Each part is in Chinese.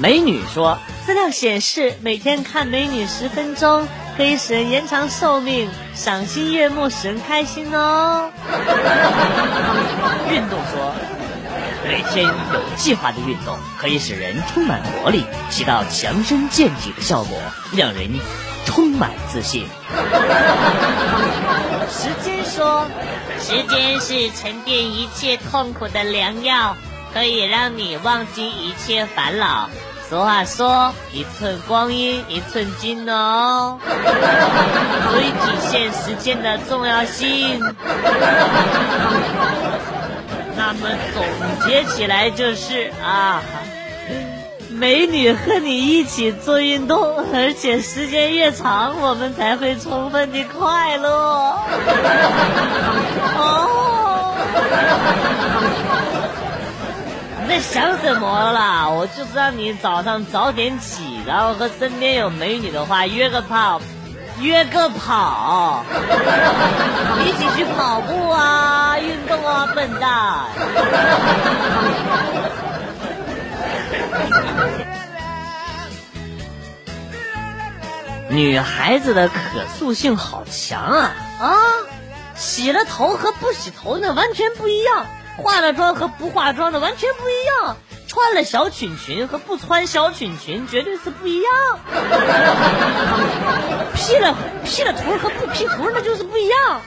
美女说，资料显示，每天看美女十分钟，可以使人延长寿命，赏心悦目，使人开心哦。运动说，每天有计划的运动，可以使人充满活力，起到强身健体的效果，让人充满自信。时间说，时间是沉淀一切痛苦的良药，可以让你忘记一切烦恼。俗话说，一寸光阴一寸金哦，所以体现时间的重要性。那么总结起来就是啊。美女和你一起做运动，而且时间越长，我们才会充分的快乐。哦，在想什么啦？我就是让你早上早点起，然后和身边有美女的话约个跑，约个跑，一起去跑步啊，运动啊，笨蛋。女孩子的可塑性好强啊啊！洗了头和不洗头那完全不一样，化了妆和不化妆的完全不一样，穿了小裙裙和不穿小裙裙绝对是不一样。P 了 P 了图和不 P 图那就是不一样。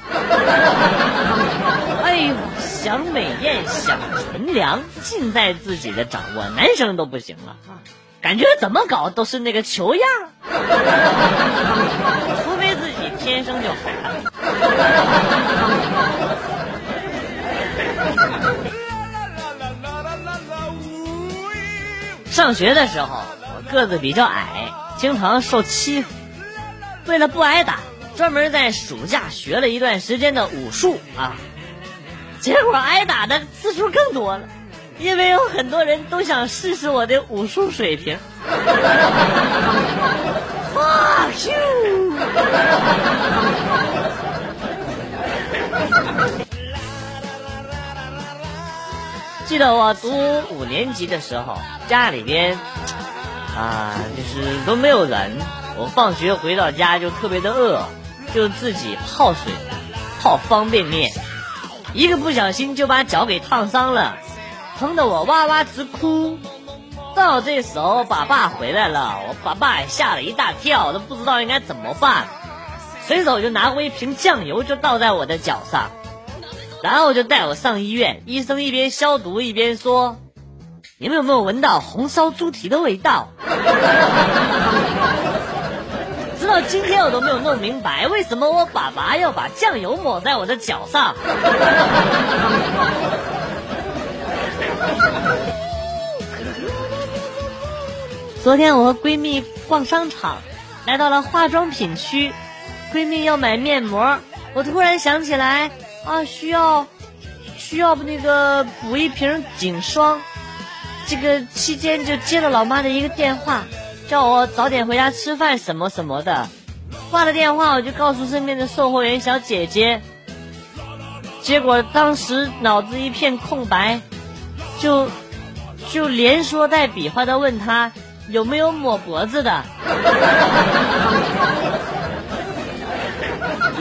哎呦，想美艳想纯良，尽在自己的掌握，男生都不行了啊！感觉怎么搞都是那个球样，除非自己天生就好上学的时候，我个子比较矮，经常受欺负。为了不挨打，专门在暑假学了一段时间的武术啊，结果挨打的次数更多了。因为有很多人都想试试我的武术水平。哇咻！记得我读五年级的时候，家里边啊，就是都没有人。我放学回到家就特别的饿，就自己泡水，泡方便面，一个不小心就把脚给烫伤了。疼得我哇哇直哭，到这时候爸爸回来了，我爸爸也吓了一大跳，都不知道应该怎么办，随手就拿过一瓶酱油就倒在我的脚上，然后就带我上医院，医生一边消毒一边说：“你们有没有闻到红烧猪蹄的味道？” 直到今天我都没有弄明白，为什么我爸爸要把酱油抹在我的脚上。昨天我和闺蜜逛商场，来到了化妆品区，闺蜜要买面膜，我突然想起来啊，需要需要那个补一瓶颈霜，这个期间就接了老妈的一个电话，叫我早点回家吃饭什么什么的。挂了电话，我就告诉身边的售货员小姐姐，结果当时脑子一片空白，就就连说带比划的问她。有没有抹脖子的？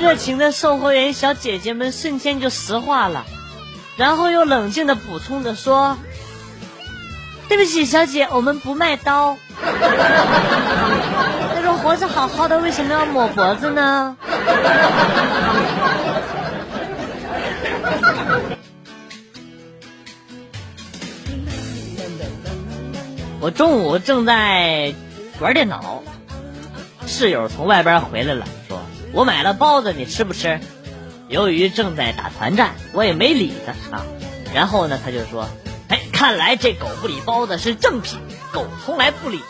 热情的售货员小姐姐们瞬间就石化了，然后又冷静的补充着说：“对不起，小姐，我们不卖刀。他说活着好好的，为什么要抹脖子呢？”我中午正在玩电脑，室友从外边回来了，我买了包子，你吃不吃？由于正在打团战，我也没理他啊。然后呢，他就说：“哎，看来这狗不理包子是正品，狗从来不理。”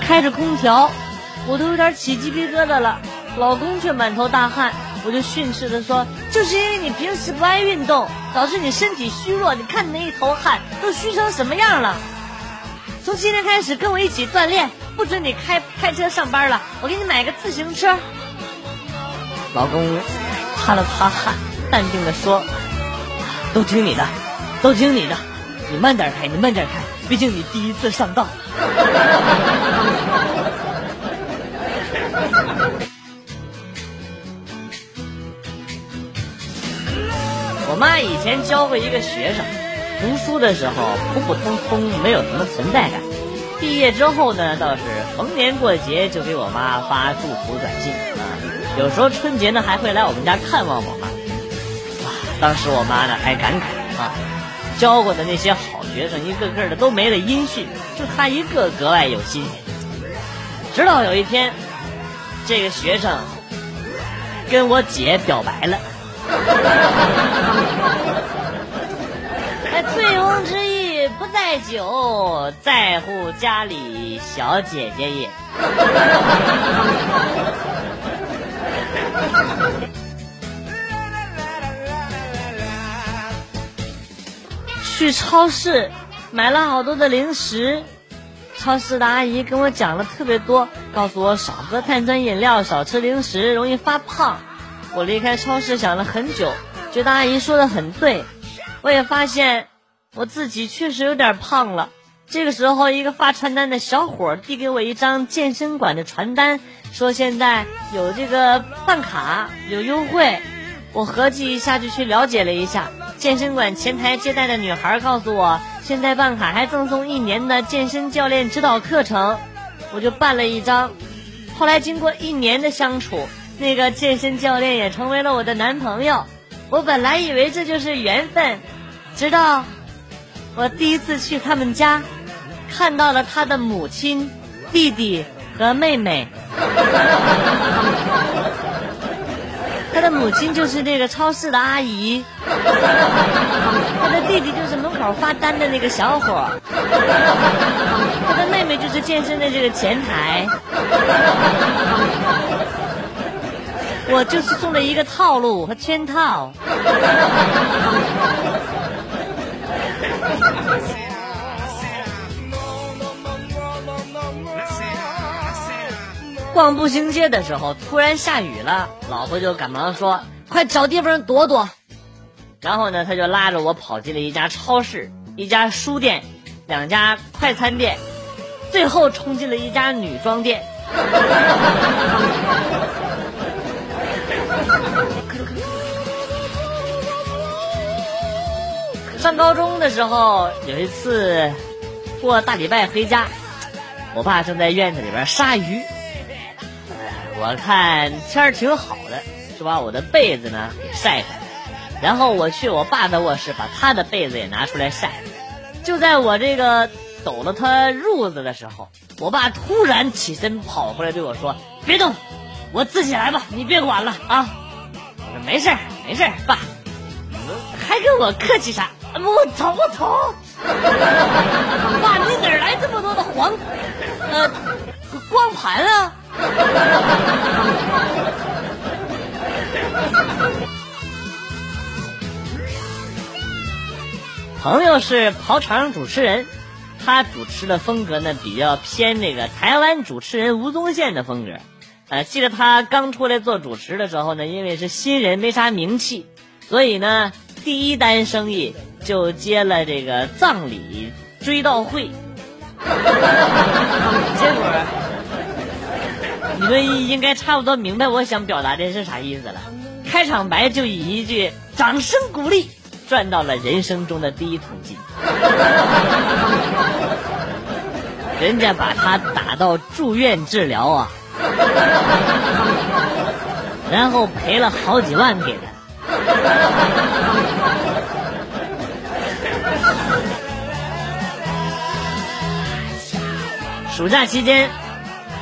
开着空调，我都有点起鸡皮疙瘩了。老公却满头大汗，我就训斥的说：“就是因为你平时不爱运动，导致你身体虚弱。你看你那一头汗，都虚成什么样了？”从今天开始跟我一起锻炼，不准你开开车上班了，我给你买个自行车。老公擦了擦汗，淡定的说：“都听你的，都听你的，你慢点开，你慢点开，毕竟你第一次上道。”我妈以前教过一个学生，读书的时候普普通通，没有什么存在感。毕业之后呢，倒是逢年过节就给我妈发祝福短信啊，有时候春节呢还会来我们家看望我妈。哇，当时我妈呢还感慨啊，教过的那些好学生一个个的都没了音讯，就她一个格外有心。直到有一天，这个学生跟我姐表白了。哎，醉翁之意不在酒，在乎家里小姐姐也。去超市买了好多的零食，超市的阿姨跟我讲了特别多，告诉我少喝碳酸饮料，少吃零食，容易发胖。我离开超市想了很久，觉得阿姨说的很对。我也发现我自己确实有点胖了。这个时候，一个发传单的小伙递给我一张健身馆的传单，说现在有这个办卡有优惠。我合计一下就去了解了一下。健身馆前台接待的女孩告诉我，现在办卡还赠送一年的健身教练指导课程，我就办了一张。后来经过一年的相处。那个健身教练也成为了我的男朋友，我本来以为这就是缘分，直到我第一次去他们家，看到了他的母亲、弟弟和妹妹。他的母亲就是那个超市的阿姨，他的弟弟就是门口发单的那个小伙，他的妹妹就是健身的这个前台。我就是送了一个套路和圈套。逛步行街的时候，突然下雨了，老婆就赶忙说：“快找地方躲躲。”然后呢，他就拉着我跑进了一家超市、一家书店、两家快餐店，最后冲进了一家女装店。上高中的时候，有一次过大礼拜回家，我爸正在院子里边杀鱼。我看天儿挺好的，就把我的被子呢给晒开了。然后我去我爸的卧室，把他的被子也拿出来晒。就在我这个抖了他褥子的时候，我爸突然起身跑过来对我说：“别动，我自己来吧，你别管了啊。”我说：“没事儿，没事儿，爸，还跟我客气啥？”我操我操！爸，你哪来这么多的黄呃光盘啊？朋友是跑场主持人，他主持的风格呢比较偏那个台湾主持人吴宗宪的风格。呃，记得他刚出来做主持的时候呢，因为是新人，没啥名气，所以呢，第一单生意。就接了这个葬礼追悼会，结果你们应该差不多明白我想表达的是啥意思了。开场白就以一句“掌声鼓励”赚到了人生中的第一桶金，人家把他打到住院治疗啊，然后赔了好几万给他。暑假期间，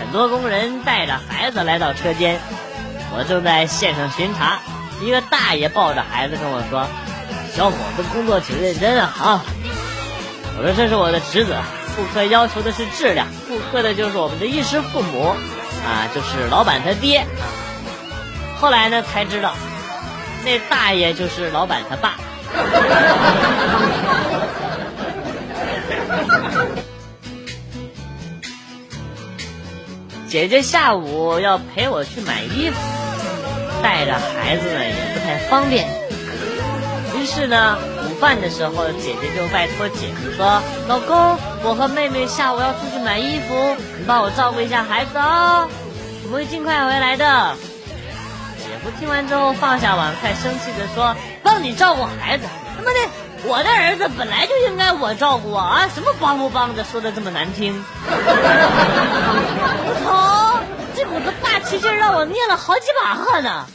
很多工人带着孩子来到车间，我正在线上巡查，一个大爷抱着孩子跟我说：“小伙子工作挺认真啊！”啊，我说：“这是我的职责，顾客要求的是质量，顾客的就是我们的衣食父母，啊，就是老板他爹。”后来呢，才知道，那大爷就是老板他爸。姐姐下午要陪我去买衣服，带着孩子呢也不太方便。于是呢，午饭的时候，姐姐就拜托姐夫说：“老公，我和妹妹下午要出去买衣服，你帮我照顾一下孩子啊，我会尽快回来的。”姐夫听完之后放下碗筷，生气的说：“帮你照顾孩子，他妈的！”我的儿子本来就应该我照顾啊！什么帮不帮的，说的这么难听。我操，这股子霸气劲让我捏了好几把汗呢。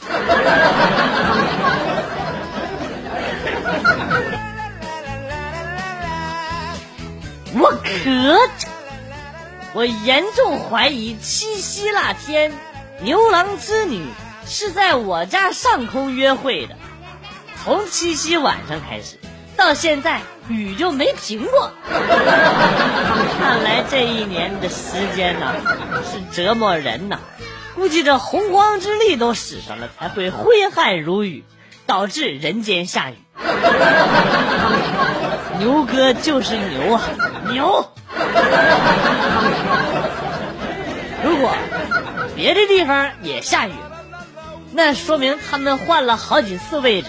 我可，我严重怀疑七夕那天牛郎织女是在我家上空约会的，从七夕晚上开始。到现在雨就没停过，看来这一年的时间呢是折磨人呐，估计这洪荒之力都使上了，才会挥汗如雨，导致人间下雨。牛哥就是牛啊，牛！如果别的地方也下雨，那说明他们换了好几次位置。